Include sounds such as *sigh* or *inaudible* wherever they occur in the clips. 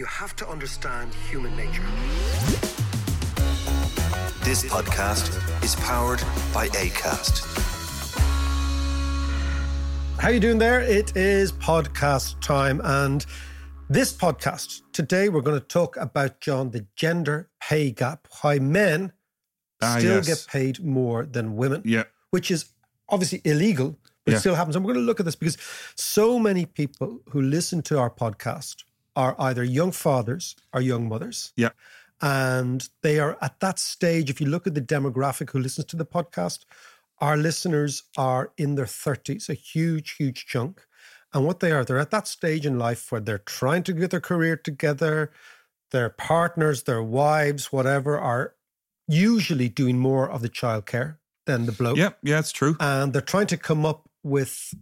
you have to understand human nature. This podcast is powered by ACAST. How you doing there? It is podcast time and this podcast today we're going to talk about John the gender pay gap, how men Ah, still yes. get paid more than women. Yeah. Which is obviously illegal, but Yeah. it still happens. And we're going to look at this because so many people who listen to our podcast are either young fathers or young mothers. Yeah. And they are at that stage. If you look at the demographic who listens to the podcast, our listeners are in their 30s, a huge, huge chunk. And what they are, they're at that stage in life where they're trying to get their career together. Their partners, their wives, whatever, are usually doing more of the childcare than the bloke Yeah, yeah, it's true. and they're trying to come up with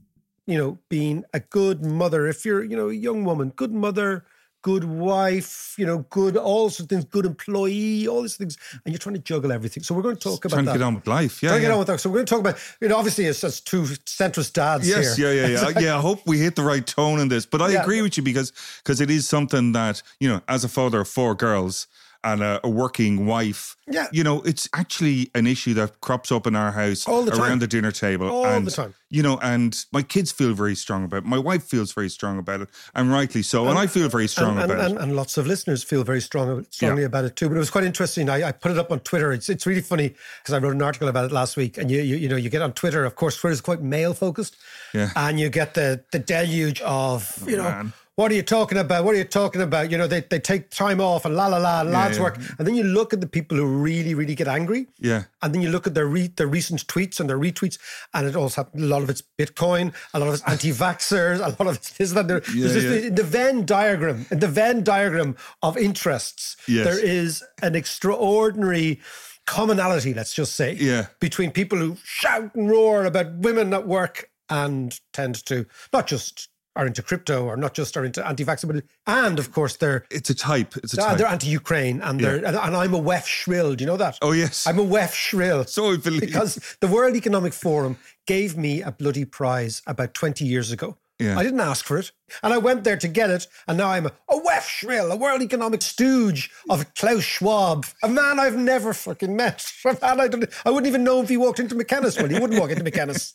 you know being a good mother if you're you know a young woman good mother good wife you know good all sorts of things good employee all these things and you're trying to juggle everything so we're going to talk about Trying to that get on with life. Yeah. Trying to get on with that. So we're going to talk about, you know, obviously it's, it's two centrist dads Yes, here. yeah, yeah, yeah. *laughs* yeah, I hope we hit the right tone in this. But I Yeah. agree with you because because it is something that, you know, as a father of four girls and a, a working wife, Yeah. you know, it's actually an issue that crops up in our house All the time. around the dinner table. All and, the time. You know, and my kids feel very strong about it. My wife feels very strong about it, and rightly so. And, I feel very strong and, and, about and, it. and lots of listeners feel very strong, strongly Yeah. about it too. But it was quite interesting. I, I put it up on Twitter. It's it's really funny because I wrote an article about it last week. And you you, you know you get on Twitter. Of course, Twitter is quite male focused. Yeah. And you get the the deluge of oh, you know. man. What are you talking about? What are you talking about? You know, they, they take time off and la la la, and lads yeah. work. And then you look at the people who really, really get angry. Yeah. And then you look at their re- their recent tweets and their retweets, and it also a lot of it's Bitcoin, a lot of it's anti-vaxxers, *laughs* a lot of it's this, that. There, Yeah, yeah. in the Venn diagram, the Venn diagram of interests, Yes. there is an extraordinary commonality, let's just say, Yeah. between people who shout and roar about women at work and tend to not just are into crypto or not just are into anti-vaxxer, but and of course they're It's a type. It's a uh, type. they're anti-Ukraine and they're and, and I'm a WEF shrill. Do you know that? Oh, yes. I'm a WEF shrill. So I believe. because the World Economic Forum gave me a bloody prize about 20 years ago. Yeah. I didn't ask for it. And I went there to get it. And now I'm a, a WEF shrill, a World Economic stooge of Klaus Schwab, a man I've never fucking met. *laughs* A man I, don't, I wouldn't even know if he walked into McKennis. Well, he wouldn't walk into McKennis.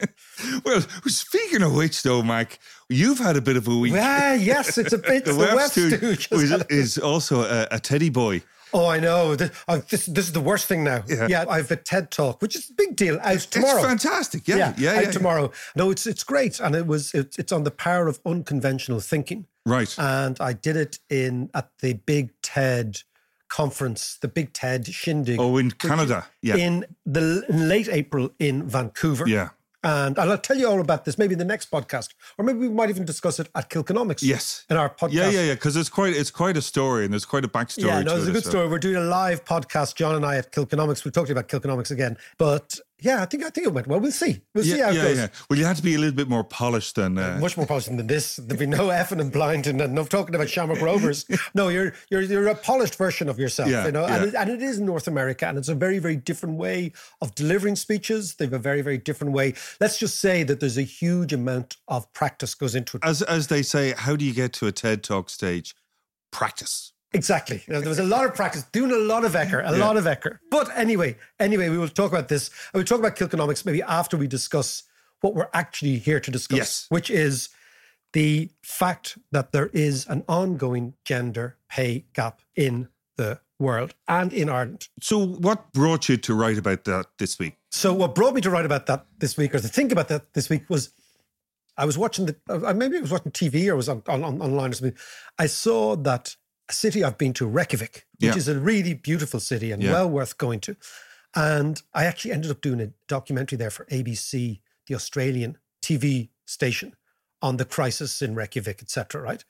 *laughs* well, speaking of which, though, Mac, you've had a bit of a week. yeah, yes, it's a bit *laughs* the, Web WEF stooge is, is also a, a teddy boy. Oh, I know. This, uh, this, this is the worst thing now. Yeah. I have a TED talk, which is a big deal, out tomorrow. It's fantastic. Yeah, yeah, yeah. out yeah. tomorrow. No, it's it's great, and it was it, it's on the power of unconventional thinking. Right. And I did it in at the Big TED conference, the Big TED shindig. oh, in Canada. Yeah. In the in late April in Vancouver. yeah. And, and I'll tell you all about this maybe in the next podcast, or maybe we might even discuss it at Kilkenomics. Yes. In our podcast. Yeah, yeah, yeah. Because it's quite it's quite a story and there's quite a backstory. Yeah, no, it's a good so- story. We're doing a live podcast, John and I, at Kilkenomics. We'll talk to you about Kilkenomics again. But yeah, I think I think it went well. We'll see. We'll see Yeah, how it yeah, goes. yeah. Well, you had to be a little bit more polished than. Uh, Much more polished than this. There'd be no *laughs* effing and blind and no talking about Shamrock Rovers. *laughs* No, you're you're you're a polished version of yourself, Yeah, you know. And, it, and it is North America, and it's a very very different way of delivering speeches. They have a very very different way. Let's just say that there's a huge amount of practice goes into it. as as they say, how do you get to a TED Talk stage? Practice. Exactly. There was a lot of practice, doing a lot of Ecker, a lot of Ecker. But anyway, anyway, we will talk about this. And we'll talk about Kilkenomics maybe after we discuss what we're actually here to discuss, Yes. which is the fact that there is an ongoing gender pay gap in the world and in Ireland. So, what brought you to write about that this week? So, what brought me to write about that this week, or to think about that this week, was I was watching the uh, maybe I was watching TV or was on, on, on online or something. I saw that a city I've been to, Reykjavik, which Yeah. is a really beautiful city and Yeah. well worth going to. And I actually ended up doing a documentary there for ABC, the Australian TV station, on the crisis in Reykjavik, etc. Right,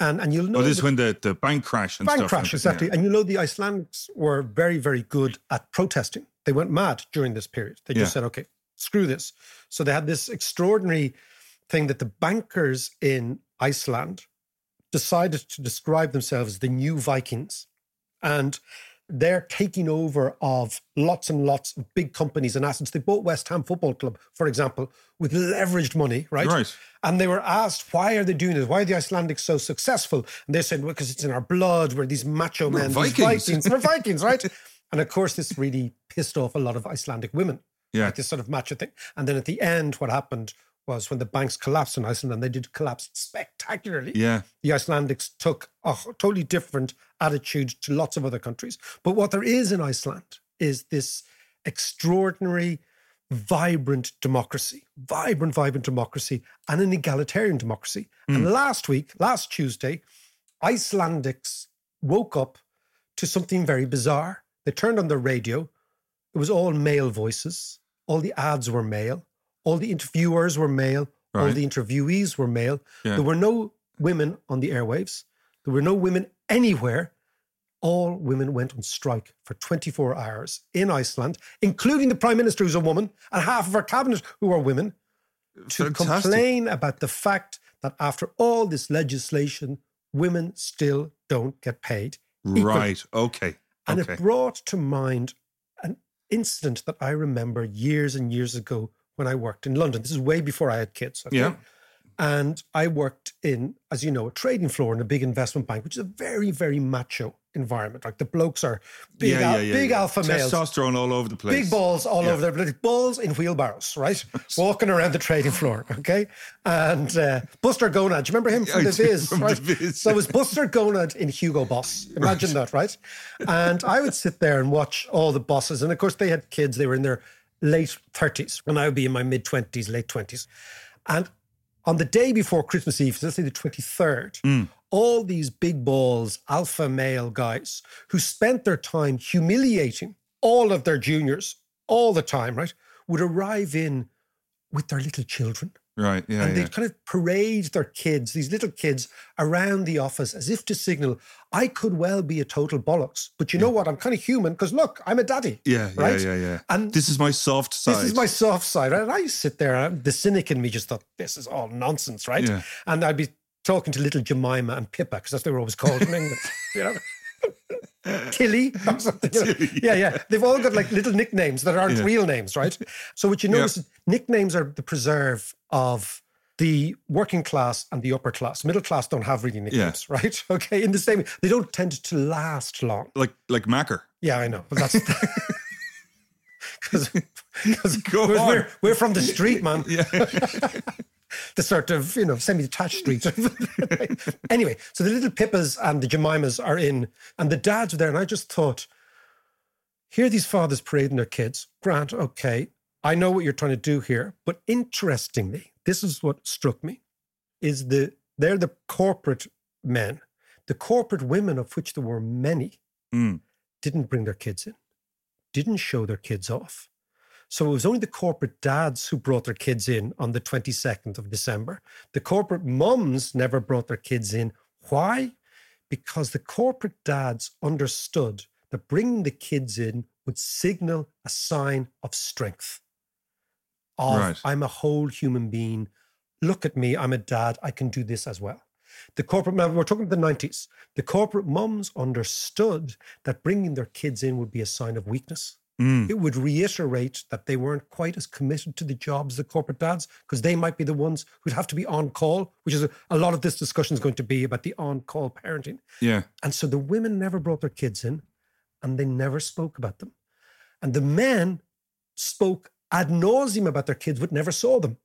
and and you'll know Oh, this is when the, the bank crash and bank stuff. crash Yeah. exactly, and you know the Icelandics were very very good at protesting. They went mad during this period. They just said, "Okay, screw this." So they had this extraordinary thing that the bankers in Iceland decided to describe themselves as the new Vikings. And they're taking over of lots and lots of big companies and assets. They bought West Ham Football Club, for example, with leveraged money, right? Right. And they were asked, why are they doing this? Why are the Icelandics so successful? And they said, well, because it's in our blood. We're these macho We're men, Vikings." these Vikings. We're *laughs* Vikings, right? and of course, this really pissed off a lot of Icelandic women Yeah. like this sort of macho thing. And then at the end, what happened was when the banks collapsed in Iceland, and they did collapse spectacularly. Yeah. The Icelandics took a totally different attitude to lots of other countries. But what there is in Iceland is this extraordinary, vibrant democracy, vibrant, vibrant democracy, and an egalitarian democracy. Hmm. And last week, last Tuesday, Icelandics woke up to something very bizarre. They turned on their radio. It was all male voices. All the ads were male. All the interviewers were male. All the interviewees were male. Yeah. There were no women on the airwaves. There were no women anywhere. All women went on strike for 24 hours in Iceland, including the prime minister, who's a woman, and half of her cabinet, who are women, to Fantastic. complain about the fact that after all this legislation, women still don't get paid. equally. Right. Okay. And okay. it brought to mind an incident that I remember years and years ago when I worked in London. This is way before I had kids. okay? Yeah. And I worked in, as you know, a trading floor in a big investment bank, which is a very, very macho environment. Like the blokes are big, yeah, al- yeah, yeah, big alpha males. Testosterone all over the place. Big balls all over their bloody balls in wheelbarrows, right? *laughs* Walking around the trading floor, okay? And uh, Buster Gonad, do you remember him from the Viz? from The? Viz, So it was Buster Gonad in Hugo Boss. *laughs* Imagine that, right? And I would sit there and watch all the bosses. And of course, they had kids, they were in their late 30s, and I would be in my mid 20s, late 20s. And on the day before Christmas Eve, so let's say the 23rd, mm. all these big balls, alpha male guys who spent their time humiliating all of their juniors all the time, right, would arrive in with their little children Right. Yeah. and yeah. they'd kind of parade their kids, these little kids, around the office as if to signal, I could well be a total bollocks. But you know what? I'm kind of human because look, I'm a daddy. yeah. Yeah. right? Yeah. Yeah. And this is my soft side. this is my soft side. right? And I sit there, and the cynic in me just thought, this is all nonsense, right? Yeah. And I'd be talking to little Jemima and Pippa, because that's what they were always called in England, *laughs* you know? *laughs* Tilly or *laughs* something. you know? Tilly, Yeah, yeah. They've all got like little nicknames that aren't Yeah. real names, right? So what you notice is nicknames are the preserve of the working class and the upper class. Middle class don't have really nicknames, *laughs* right? Okay. In the same they don't tend to last long. like like Macker. Yeah, I know. But that's because *laughs* *laughs* Go we're, on. we're, we're from the street, man. *laughs* The sort of, you know, semi-detached streets. anyway, so the little Pippas and the Jemimas are in, and the dads are there. And I just thought, here are these fathers parading their kids. Grant, okay, I know what you're trying to do here. But interestingly, this is what struck me, is the they're the corporate men. The corporate women, of which there were many, Mm. didn't bring their kids in, didn't show their kids off. So it was only the corporate dads who brought their kids in on the 22nd of December. The corporate mums never brought their kids in. Why? Because the corporate dads understood that bringing the kids in would signal a sign of strength. Of Right. I'm a whole human being. Look at me, I'm a dad, I can do this as well. The corporate, we're talking about the 90s. The corporate mums understood that bringing their kids in would be a sign of weakness. Mm. It would reiterate that they weren't quite as committed to the job as the corporate dads because they might be the ones who'd have to be on call, which is a, a lot of this discussion is going to be about the on call parenting. Yeah. And so the women never brought their kids in and they never spoke about them. And the men spoke ad nauseum about their kids, but never saw them.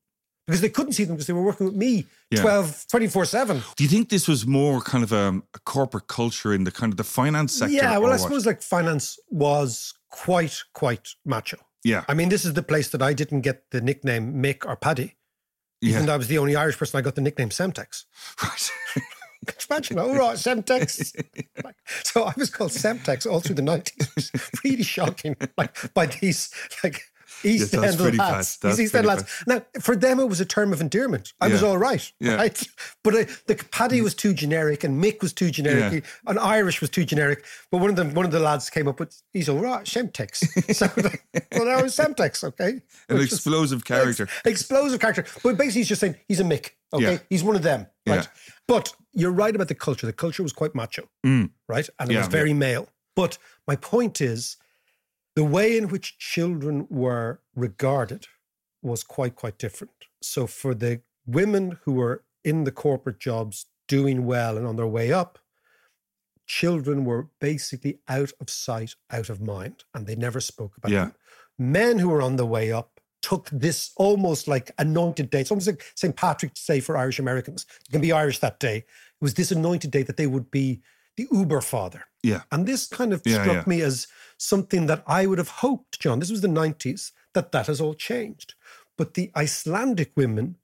because they couldn't see them because they were working with me Yeah. 12, 24 7. Do you think this was more kind of a, a corporate culture in the kind of the finance sector? Yeah, well, I what? suppose like finance was quite, quite macho. Yeah, I mean, this is the place that I didn't get the nickname Mick or Paddy, even yeah, though I was the only Irish person I got the nickname Semtex. right. Could you imagine? Oh, right, Semtex. Like, *laughs* so I was called Semtex all through the 90s. *laughs* really shocking. Like by these like East that's End lads. That's These East End lads. Now, for them, it was a term of endearment. I was all right. Yeah. Right. *laughs* But uh, the Paddy was too generic and Mick was too generic Yeah. and Irish was too generic. But one of them, one of the lads came up with, he's all right, Semtex. *laughs* *laughs* so, well, now it's Semtex, okay? An Which is- explosive character. explosive character. But basically, he's just saying he's a Mick. Okay, Yeah. he's one of them. Right. Yeah. But you're right about the culture. The culture was quite macho, Mm. right? And it Yeah, was very male. But my point is, the way in which children were regarded was quite quite different. So for the women who were in the corporate jobs doing well and on their way up, children were basically out of sight, out of mind, and they never spoke about Yeah. them. Men who were on the way up took this almost like anointed day. It's almost like St. Patrick's Day for Irish Americans. You can be Irish that day. It was this anointed day that they would be the Uber father. Yeah, And this kind of Yeah, struck yeah. me as something that I would have hoped, John, this was the 90s, that that has all changed. But the Icelandic women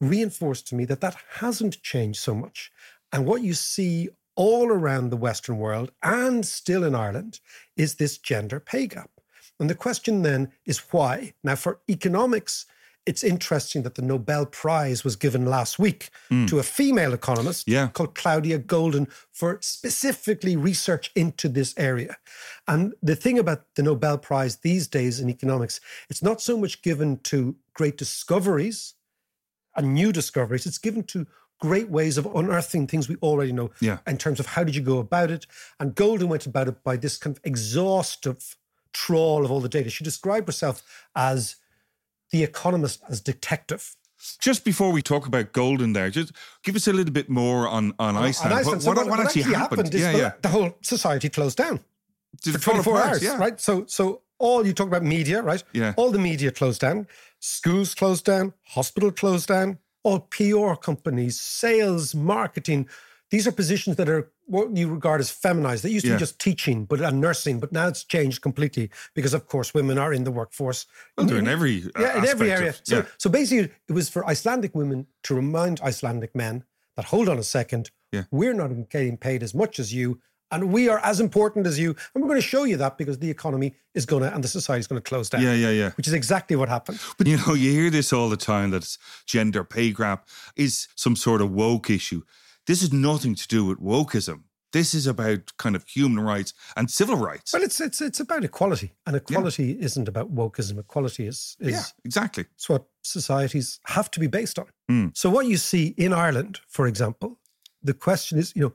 reinforced to me that that hasn't changed so much. And what you see all around the Western world and still in Ireland is this gender pay gap. And the question then is why? Now, for economics, it's interesting that the Nobel Prize was given last week hmm. to a female economist. Yeah. called Claudia Goldin for specifically research into this area. And the thing about the Nobel Prize these days in economics, it's not so much given to great discoveries and new discoveries, it's given to great ways of unearthing things we already know Yeah. in terms of how did you go about it. And Goldin went about it by this kind of exhaustive trawl of all the data. She described herself as the economist as detective. Just before we talk about Goldin, there, just give us a little bit more on on Iceland. And Iceland, What, so what, what actually happened? is Yeah, the, yeah. the whole society closed down Did for 24 apart? hours, Yeah, right? So, so all you talk about media, right? Yeah. All the media closed down, schools closed down, hospital closed down, all PR companies, sales, marketing. These are positions that are what you regard as feminized. They used to Yeah. be just teaching, but and nursing, but now it's changed completely because, of course, women are in the workforce. Well, they're in every uh, yeah, in every area. of- so, yeah. so basically, it was for Icelandic women to remind Icelandic men that hold on a second, Yeah. we're not getting paid as much as you, and we are as important as you, and we're going to show you that because the economy is going to and the society is going to close down. yeah, yeah, yeah. Which is exactly what happened. But you know, you hear this all the time that gender pay gap is some sort of woke issue. This is nothing to do with wokeism. This is about kind of human rights and civil rights. Well, it's it's it's about equality, and equality isn't about wokeism. Equality is is yeah, exactly. it's what societies have to be based on. Mm. So, what you see in Ireland, for example, the question is, you know,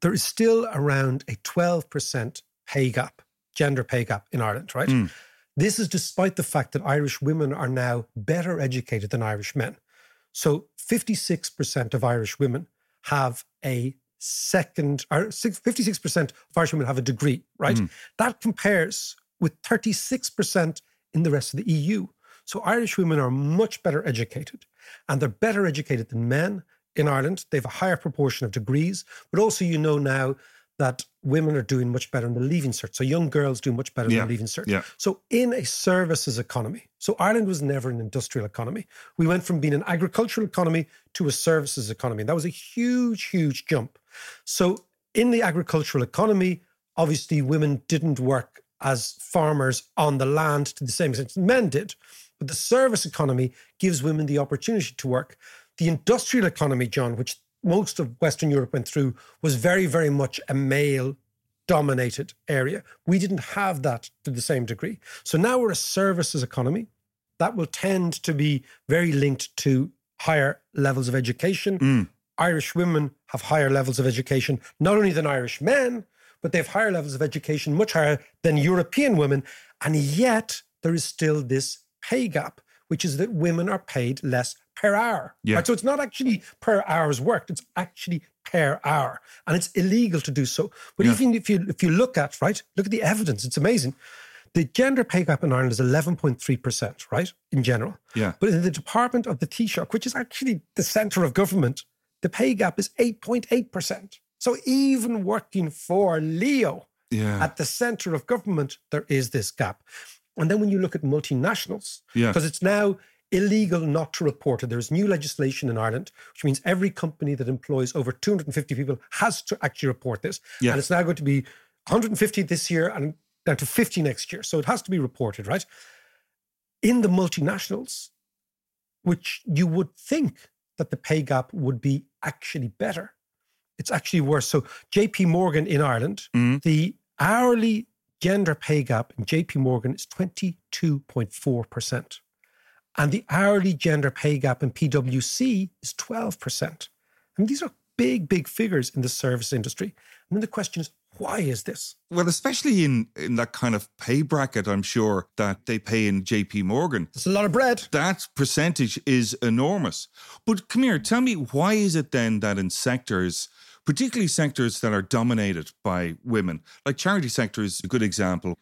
there is still around a 12% pay gap, gender pay gap in Ireland, right? Mm. This is despite the fact that Irish women are now better educated than Irish men. So, 56% of Irish women have a second, or 56% of Irish women have a degree, right? Hmm. That compares with 36% in the rest of the EU. So Irish women are much better educated, and they're better educated than men in Ireland. They have a higher proportion of degrees, but also you know now that women are doing much better in the leaving cert. So young girls do much better Yeah, than leaving cert. yeah. So in a services economy, so Ireland was never an industrial economy. We went from being an agricultural economy to a services economy. That was a huge, huge jump. So in the agricultural economy, obviously women didn't work as farmers on the land to the same extent men did. But the service economy gives women the opportunity to work. The industrial economy, John, which most of Western Europe went through, was very, very much a male dominated area. We didn't have that to the same degree. So now we're a services economy that will tend to be very linked to higher levels of education. Mm. Irish women have higher levels of education, not only than Irish men, but they have higher levels of education, much higher than European women. And yet there is still this pay gap, which is that women are paid less per hour. Yeah. Right? So it's not actually per hours worked, it's actually per hour. And it's illegal to do so. But Yeah. even if you if you look at, right, look at the evidence, it's amazing. the gender pay gap in Ireland is 11.3%, right? In general. Yeah. But in the department of the Taoiseach, which is actually the centre of government, the pay gap is 8.8%. So even working for Leo Yeah. at the centre of government, there is this gap. And then when you look at multinationals, Yeah. because it's now illegal not to report it. There's new legislation in Ireland, which means every company that employs over 250 people has to actually report this. Yeah. And it's now going to be 150 this year and down to 50 next year. So it has to be reported, right? In the multinationals, which you would think that the pay gap would be actually better, it's actually worse. So JP Morgan in Ireland, Mhm. the hourly gender pay gap in JP Morgan is 22.4%. And the hourly gender pay gap in PwC is 12%. I mean, these are big, big figures in the service industry. And then the question is, why is this? Well, especially in in that kind of pay bracket, I'm sure that they pay in JP Morgan. It's a lot of bread. That percentage is enormous. But come here, tell me why is it then that in sectors, particularly sectors that are dominated by women, like charity sector is a good example.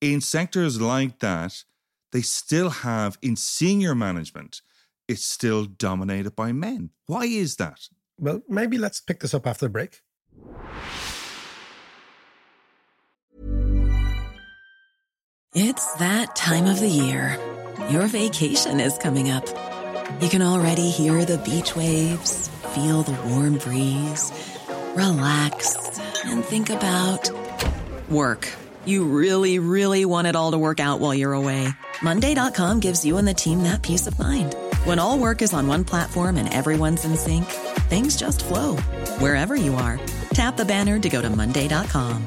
In sectors like that, they still have in senior management, it's still dominated by men. Why is that? Well, maybe let's pick this up after the break. It's that time of the year. Your vacation is coming up. You can already hear the beach waves, feel the warm breeze, relax, and think about work. You really, really want it all to work out while you're away. Monday.com gives you and the team that peace of mind. When all work is on one platform and everyone's in sync, things just flow wherever you are. Tap the banner to go to Monday.com.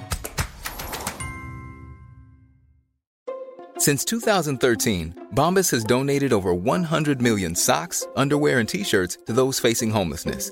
Since 2013, Bombas has donated over 100 million socks, underwear, and t shirts to those facing homelessness.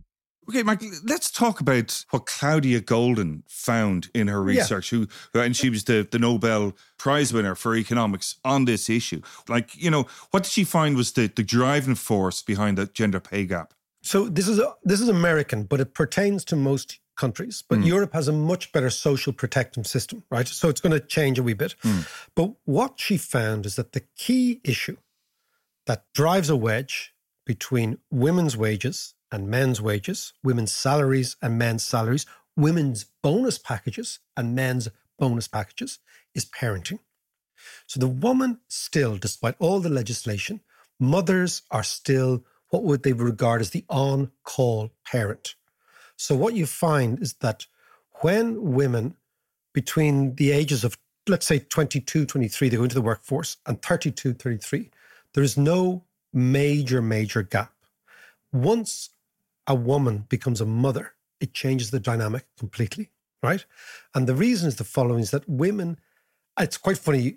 Okay, Mark, let's talk about what Claudia Goldin found in her Yeah. research. Who and she was the, the Nobel Prize winner for economics on this issue. Like, you know, what did she find was the, the driving force behind the gender pay gap? So this is a, this is American, but it pertains to most countries. But hmm. Europe has a much better social protection system, right? So it's going to change a wee bit. Hmm. But what she found is that the key issue that drives a wedge between women's wages and men's wages, women's salaries and men's salaries, women's bonus packages and men's bonus packages is parenting. So the woman still, despite all the legislation, mothers are still what would they regard as the on call parent. So what you find is that when women between the ages of, let's say 22, 23, they go into the workforce and 32, 33, there is no major, major gap. Once a woman becomes a mother, it changes the dynamic completely, right? And the reason is the following is that women, it's quite funny.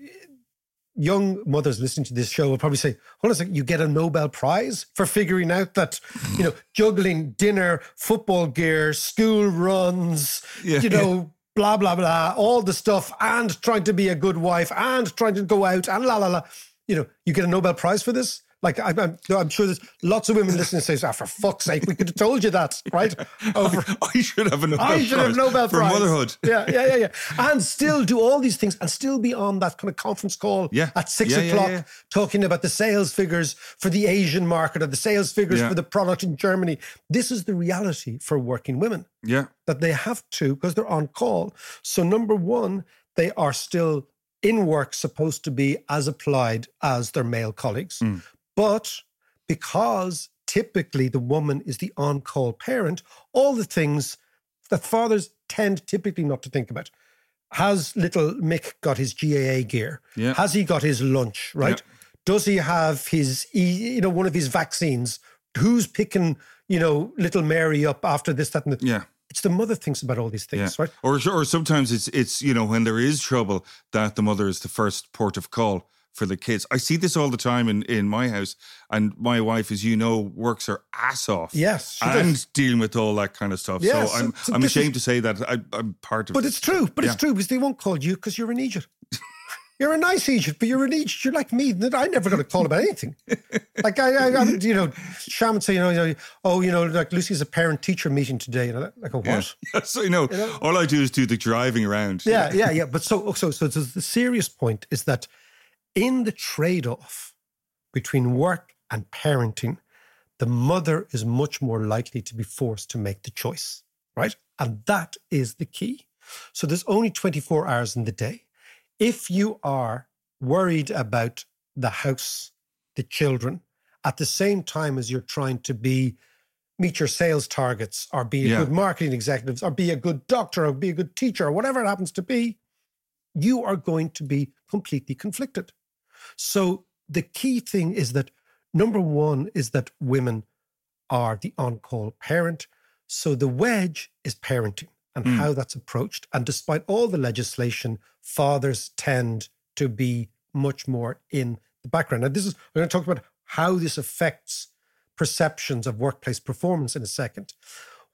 Young mothers listening to this show will probably say, hold on a second, you get a Nobel Prize for figuring out that, you know, *laughs* juggling dinner, football gear, school runs, Yeah. you know, blah, blah, blah, all the stuff, and trying to be a good wife and trying to go out and la, la, la. You know, you get a Nobel Prize for this? Like, I'm, I'm, I'm sure there's lots of women listening say, ah, for fuck's sake, we could have told you that, right? *laughs* Over, I should have a Nobel I should have Nobel for Prize. motherhood. *laughs* Yeah, yeah, yeah, yeah. And still do all these things and still be on that kind of conference call Yeah. at six Yeah, o'clock yeah. talking about the sales figures for the Asian market or the sales figures for the product in Germany. This is the reality for working women Yeah. that they have to because they're on call. So, number one, they are still in work supposed to be as applied as their male colleagues. Mm. But because typically the woman is the on call parent, all the things that fathers tend typically not to think about. Has little Mick got his GAA gear? Yeah. Has he got his lunch? Right? Does he have his, you know, one of his vaccines? Who's picking, you know, little Mary up after this, that, and the, Yeah. it's the mother thinks about all these things, right? Or or sometimes it's it's you know when there is trouble that the mother is the first port of call for the kids. I see this all the time in in my house, and my wife, as you know, works her ass off. Yes, and does. dealing with all that kind of stuff. Yeah, so I'm I'm is- ashamed to say that I, I'm part of. But it. it's true. But Yeah. it's true because they won't call you because you're an Egypt. *laughs* You're a nice Egypt, but you're an Egypt. You're like me. I never got a call about anything. Like I, I, I you know, Sham would say, oh, you know, oh, you know, like Lucy's a parent-teacher meeting today, and I like, a what? Yeah. *laughs* so you know, all I do is do the driving around. Yeah, yeah, yeah. But so, so, so, so the serious point is that in the trade-off between work and parenting, the mother is much more likely to be forced to make the choice, right? And that is the key. So there's only 24 hours in the day. If you are worried about the house, the children, at the same time as you're trying to be meet your sales targets or be a Yeah. good marketing executive or be a good doctor or be a good teacher or whatever it happens to be, you are going to be completely conflicted. So the key thing is that number one is that women are the on-call parent. So the wedge is parenting and Mm. how that's approached. And despite all the legislation, fathers tend to be much more in the background. And this is we're going to talk about how this affects perceptions of workplace performance in a second.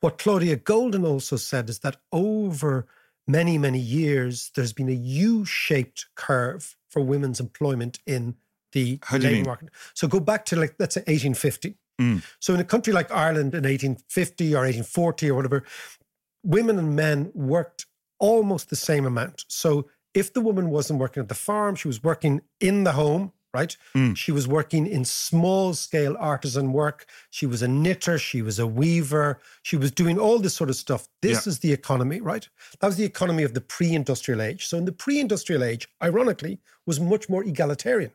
What Claudia Goldin also said is that over many, many years, there's been a U shaped curve for women's employment in the How do you labour market. So go back to like, let's say 1850. Mm. So in a country like Ireland in 1850 or 1840 or whatever, women and men worked almost the same amount. So if the woman wasn't working at the farm, she was working in the home, right? Mm. She was working in small scale artisan work. She was a knitter, she was a weaver, she was doing all this sort of stuff. This Yeah. is the economy, right? That was the economy of the pre industrial age. So in the pre industrial age, ironically, was much more egalitarian,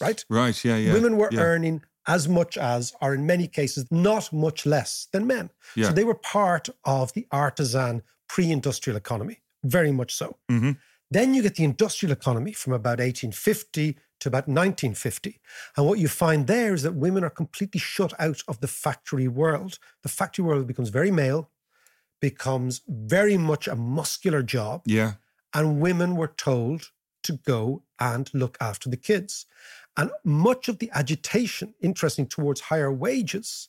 right? Right. Yeah. Yeah. Women were yeah. earning as much as, or in many cases, not much less than men. Yeah. So they were part of the artisan pre industrial economy, very much so. Mhm. Then you get the industrial economy from about 1850 to about 1950. And what you find there is that women are completely shut out of the factory world. The factory world becomes very male, becomes very much a muscular job Yeah. and women were told to go and look after the kids. And much of the agitation, interesting, towards higher wages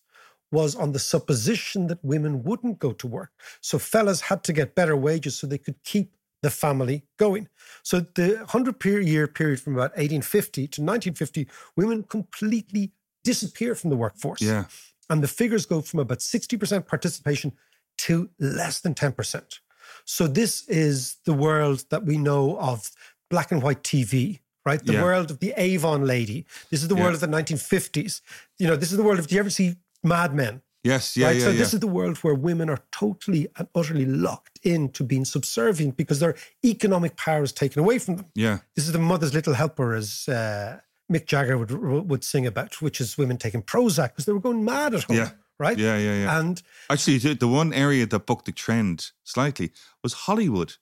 was on the supposition that women wouldn't go to work. So fellas had to get better wages so they could keep the family going. So the 100 per- year period from about 1850 to 1950, women completely disappear from the workforce. Yeah. And the figures go from about 60% participation to less than 10%. So this is the world that we know of black and white TV, right? The Yeah. world of the Avon lady. This is the Yeah. world of the 1950s. You know, this is the world of, do you ever see Mad Men? Yes. Yeah. right? Yeah. so yeah. this is the world where women are totally and utterly locked into being subservient because their economic power is taken away from them. yeah. This is the mother's little helper, as uh, Mick Jagger would would sing about, which is women taking Prozac because they were going mad at home. Yeah. Right. Yeah. Yeah. Yeah. And Actually, the, one area that bucked the trend slightly was Hollywood,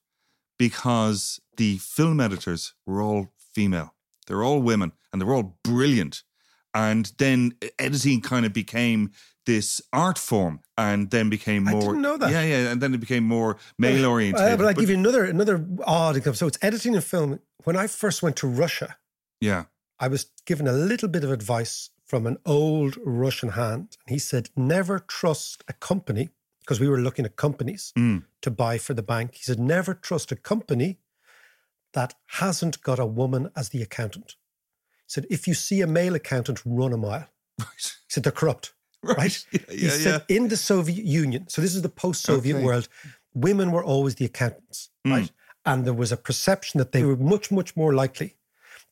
because the film editors were all female. They're all women, and they're all brilliant. And then editing kind of became this art form, and then became more. I didn't know that. Yeah, yeah, and then it became more male Uh, oriented. but I give you another another odd example. So it's editing a film. When I first went to Russia, yeah, I was given a little bit of advice from an old Russian hand. And he said, never trust a company, because we were looking at companies Mm. to buy for the bank. He said, never trust a company that hasn't got a woman as the accountant. He said, if you see a male accountant, run a mile. *laughs* He said, they're corrupt. *laughs* Right? Yeah, he yeah, said, in the Soviet Union, so this is the post Soviet Okay. world, women were always the accountants, Mm. right? And there was a perception that they were much, much more likely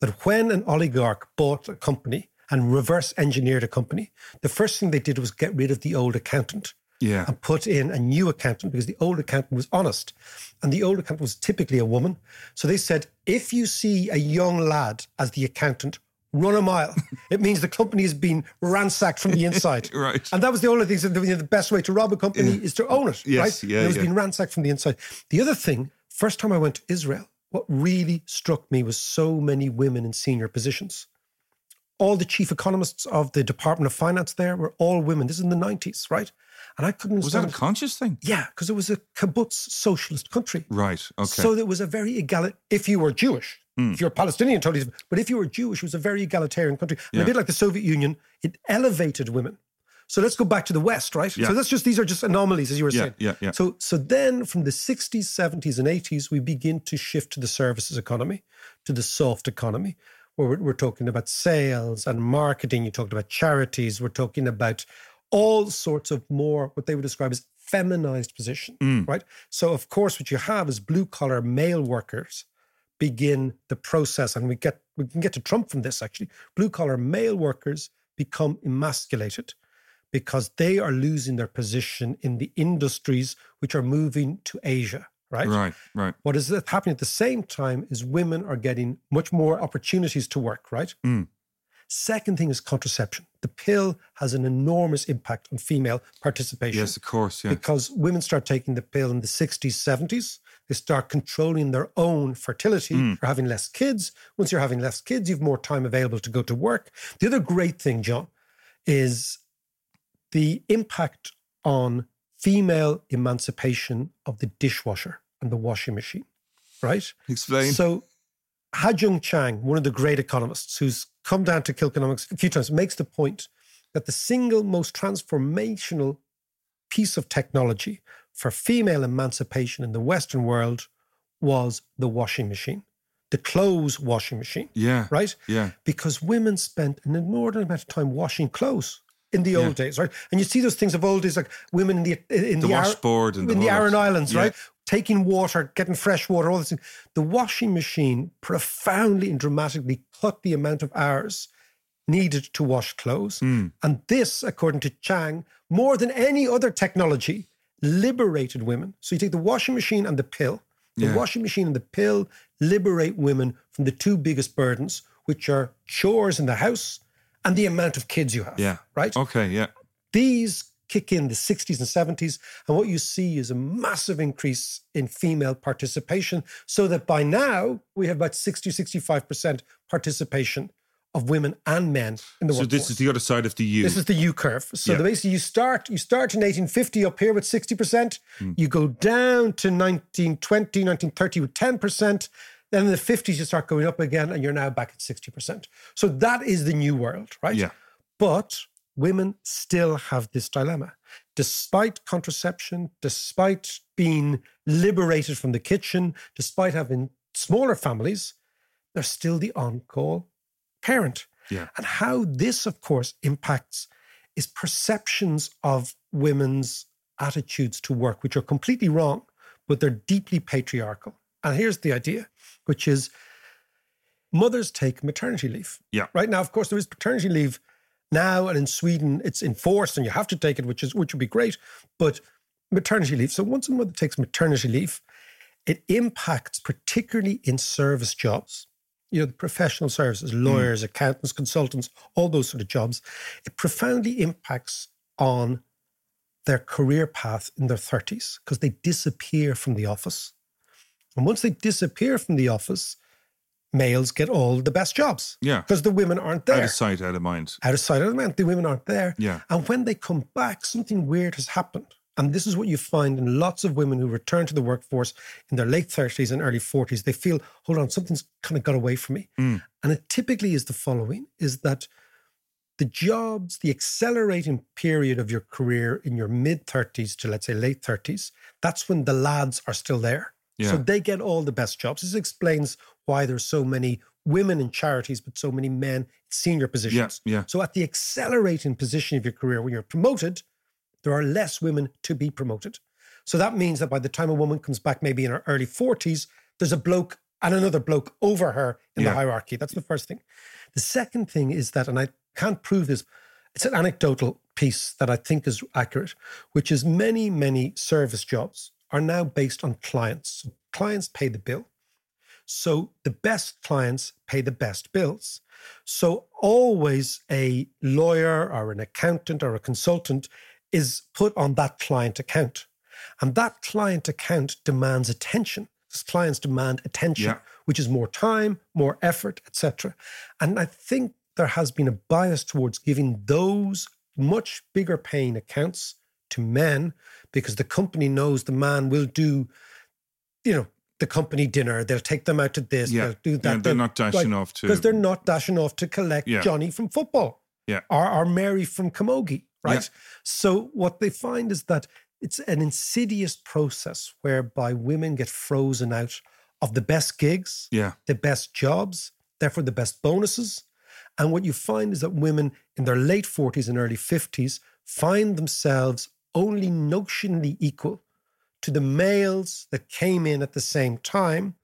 that when an oligarch bought a company and reverse engineered a company, the first thing they did was get rid of the old accountant Yeah. and put in a new accountant because the old accountant was honest. And the old accountant was typically a woman. So they said, if you see a young lad as the accountant, run a mile. it means the company has been ransacked from the inside. *laughs* Right. And that was the only thing. So the, the best way to rob a company is to own it. Yes, right? yeah, And it was yeah. being ransacked from the inside. The other thing, first time I went to Israel, what really struck me was so many women in senior positions. All the chief economists of the Department of Finance there were all women. This is in the 90s, right? And I couldn't Was that a conscious thing? yeah, because it was a kibbutz socialist country. Right. Okay. So there was a very egal. If you were Jewish, Hmm. if you're Palestinian, totally. different. But if you were Jewish, it was a very egalitarian country. And Yeah. a bit like the Soviet Union, it elevated women. So let's go back to the West, right? Yeah. So that's just these are just anomalies, as you were Yeah, saying. yeah, yeah. So so then from the 60s, 70s, and 80s, we begin to shift to the services economy, to the soft economy, where we're talking about sales and marketing. You talked about charities. We're talking about all sorts of more what they would describe as feminized position, Mm. right? So of course, what you have is blue collar male workers begin the process, and we get we can get to Trump from this actually. Blue collar male workers become emasculated because they are losing their position in the industries which are moving to Asia, right? Right. Right. What is happening at the same time is women are getting much more opportunities to work, right? Mm. Second thing is contraception. The pill has an enormous impact on female participation Yes, of course. Yeah. because women start taking the pill in the 60s, 70s. They start controlling their own fertility. Mm. Having less kids. Once you're having less kids, you have more time available to go to work. The other great thing, John, is the impact on female emancipation of the dishwasher and the washing machine, right? Explain. So, Ha-Joon Chang, one of the great economists who's come down to Kilkenomics a few times, makes the point that the single most transformational piece of technology for female emancipation in the Western world was the washing machine, the clothes washing machine, yeah. right? Yeah. Because women spent an inordinate amount of time washing clothes in the Yeah. old days, right? And you see those things of old days, like women in the in The the, Ar- washboard and the in the. Aran Islands, Yeah. right? Taking water, getting fresh water, all this. Thing. The washing machine profoundly and dramatically cut the amount of hours needed to wash clothes. Hmm. And this, according to Chang, more than any other technology, liberated women. So you take the washing machine and the pill. The Yeah. washing machine and the pill liberate women from the two biggest burdens, which are chores in the house and the amount of kids you have. Yeah. Right? Okay. Yeah. These kick in the 60s and 70s. And what you see is a massive increase in female participation, so that by now we have about 60, 65% participation of women and men in the So workforce. So this is the other side of the U. This is the U curve. So Yeah. basically you start you start in 1850 up here with 60%, Hmm. you go down to 1920, 1930 with 10%, then in the 50s you start going up again and you're now back at 60%. So that is the new world, right? Yeah. But women still have this dilemma. Despite contraception, despite being liberated from the kitchen, despite having smaller families, they're still the on-call parent. Yeah. And how this, of course, impacts is perceptions of women's attitudes to work, which are completely wrong, but they're deeply patriarchal. And here's the idea, which is mothers take maternity leave. Yeah. Right now, of course, there is paternity leave now, and in Sweden, it's enforced and you have to take it, which is which would be great. But maternity leave. So once a mother takes maternity leave, it impacts particularly in service jobs. You know, the professional services, hmm. lawyers, accountants, consultants, all those sort of jobs. It profoundly impacts on their career path in their 30s because they disappear from the office. And once they disappear from the office, males get all the best jobs. Yeah. Because the women aren't there Out of sight, out of mind. out of sight, out of mind. The women aren't there. Yeah. And when they come back, something weird has happened. And this is what you find in lots of women who return to the workforce in their late 30s and early 40s. They feel, hold on, something's kind of got away from me. Mm. And it typically is the following is that the jobs, the accelerating period of your career in your mid 30s to let's say late 30s, that's when the lads are still there. Yeah. So they get all the best jobs. This explains why there's so many women in charities, but so many men in senior positions. yeah. So at the accelerating position of your career, when you're promoted, there are less women to be promoted. So that means that by the time a woman comes back, maybe in her early 40s, there's a bloke and another bloke over her in Yeah. the hierarchy. That's the first thing. The second thing is that, and I can't prove this, it's an anecdotal piece that I think is accurate, which is many, many service jobs are now based on clients. Clients pay the bill. So the best clients pay the best bills. So always a lawyer or an accountant or a consultant is put on that client account. And that client account demands attention. These clients demand attention, Yeah. which is more time, more effort, etc. And I think there has been a bias towards giving those much bigger paying accounts to men because the company knows the man will do, you know, the company dinner. They'll take them out to this. Yeah. They'll do that. Yeah, they're not dashing off to- because they're not dashing off to collect Yeah. Johnny from football Yeah. or, or Mary from Camogie, right? Yeah. So what they find is that it's an insidious process whereby women get frozen out of the best gigs, Yeah. the best jobs, therefore the best bonuses. And what you find is that women in their late 40s and early 50s find themselves only notionally equal to the males that came in at the same time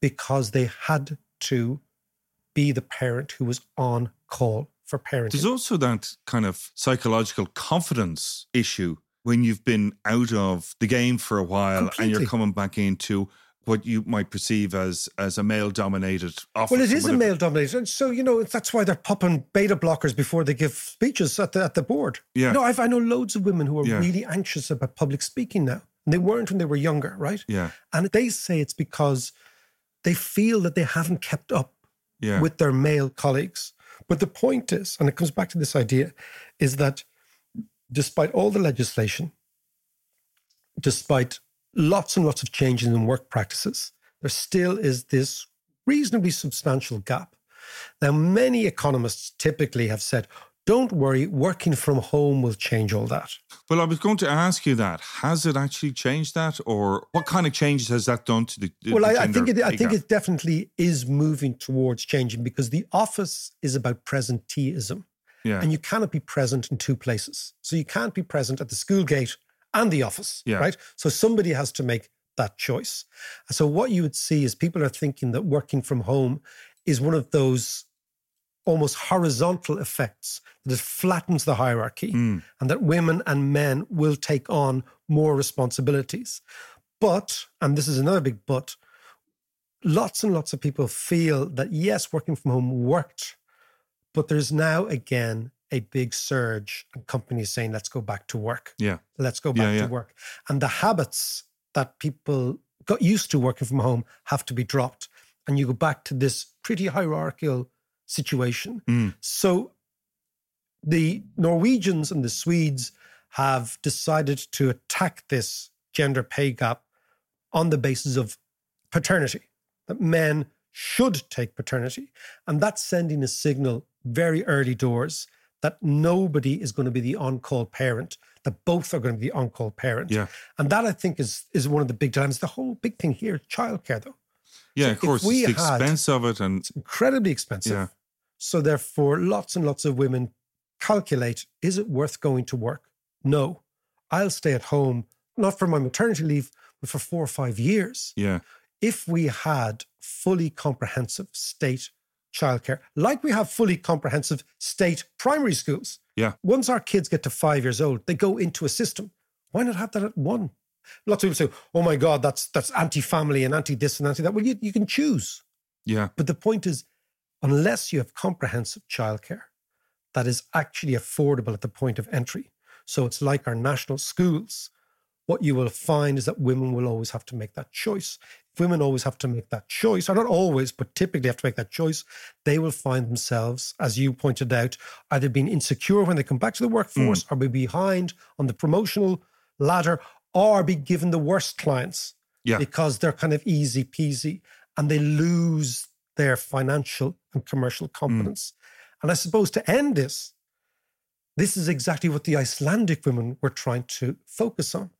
because they had to be the parent who was on call for parenting. There's also that kind of psychological confidence issue when you've been out of the game for a while and you're coming back into what you might perceive as as a male dominated office. Well, it is a male dominated. And so, you know, that's why they're popping beta blockers before they give speeches at the, at the board. Yeah. No, I've, I know loads of women who are Yeah. really anxious about public speaking now. And they weren't when they were younger, right? Yeah. And they say it's because they feel that they haven't kept up Yeah. with their male colleagues. But the point is, and it comes back to this idea, is that despite all the legislation, despite lots and lots of changes in work practices, there still is this reasonably substantial gap. Now, many economists typically have said, don't worry, working from home will change all that. Well, I was going to ask you that. Has it actually changed that, or what kind of changes has that done to the? the well, I, I think it, I think it definitely is moving towards changing because the office is about presenteeism. Yeah. and you cannot be present in two places. So you can't be present at the school gate and the office, Yeah. right? So somebody has to make that choice. So what you would see is people are thinking that working from home is one of those almost horizontal effects that it flattens the hierarchy Mm. and that women and men will take on more responsibilities. But, and this is another big but, lots and lots of people feel that yes, working from home worked, but there's now again a big surge and companies saying, let's go back to work. Yeah. Let's go Yeah, back yeah. to work. And the habits that people got used to working from home have to be dropped. And you go back to this pretty hierarchical situation. Mm. So the Norwegians and the Swedes have decided to attack this gender pay gap on the basis of paternity, that men should take paternity. And that's sending a signal very early doors that nobody is going to be the on call parent, that both are going to be the on call parent. Yeah. And that I think is is one of the big dilemmas. The whole big thing here, childcare though, Yeah, So of course. we It's the expense of it, and incredibly expensive. Yeah. So therefore, lots and lots of women calculate: is it worth going to work? No, I'll stay at home, not for my maternity leave, but for four or five years. yeah, If we had fully comprehensive state childcare, like we have fully comprehensive state primary schools, yeah, once our kids get to five years old, they go into a system. Why not have that at one? Lots of people say, "Oh my God, that's that's anti-family and anti-this and anti-that." Well, you, you can choose. yeah, But the point is, unless you have comprehensive childcare that is actually affordable at the point of entry, so it's like our national schools, what you will find is that women will always have to make that choice. If women always have to make that choice, or not always, but typically have to make that choice, they will find themselves, as you pointed out, either being insecure when they come back to the workforce mm. or be behind on the promotional ladder or be given the worst clients yeah. because they're kind of easy peasy and they lose their financial and commercial hmm. competence. And I suppose to end this, this is exactly what the Icelandic women were trying to focus on.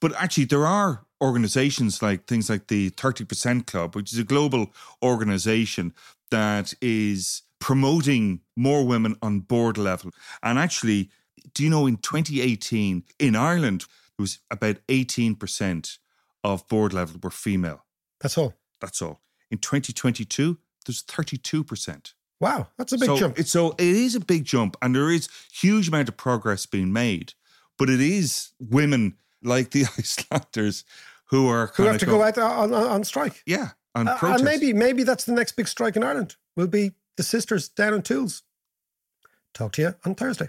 But actually, there are organizations like things like the 30% Club, which is a global organization that is promoting more women on board level. And actually, do you know in 2018 in Ireland, there was about 18% of board level were female. That's all. That's all. In 2022, there's 32%. Wow, that's a big so jump. It's, so it is a big jump, and there is huge amount of progress being made. But it is women like the *laughs* Icelanders who are Who have to go out on, on, on strike. Yeah, on Uh, protest. and maybe maybe that's the next big strike in Ireland. Will be the sisters down in tools. Talk to you on Thursday.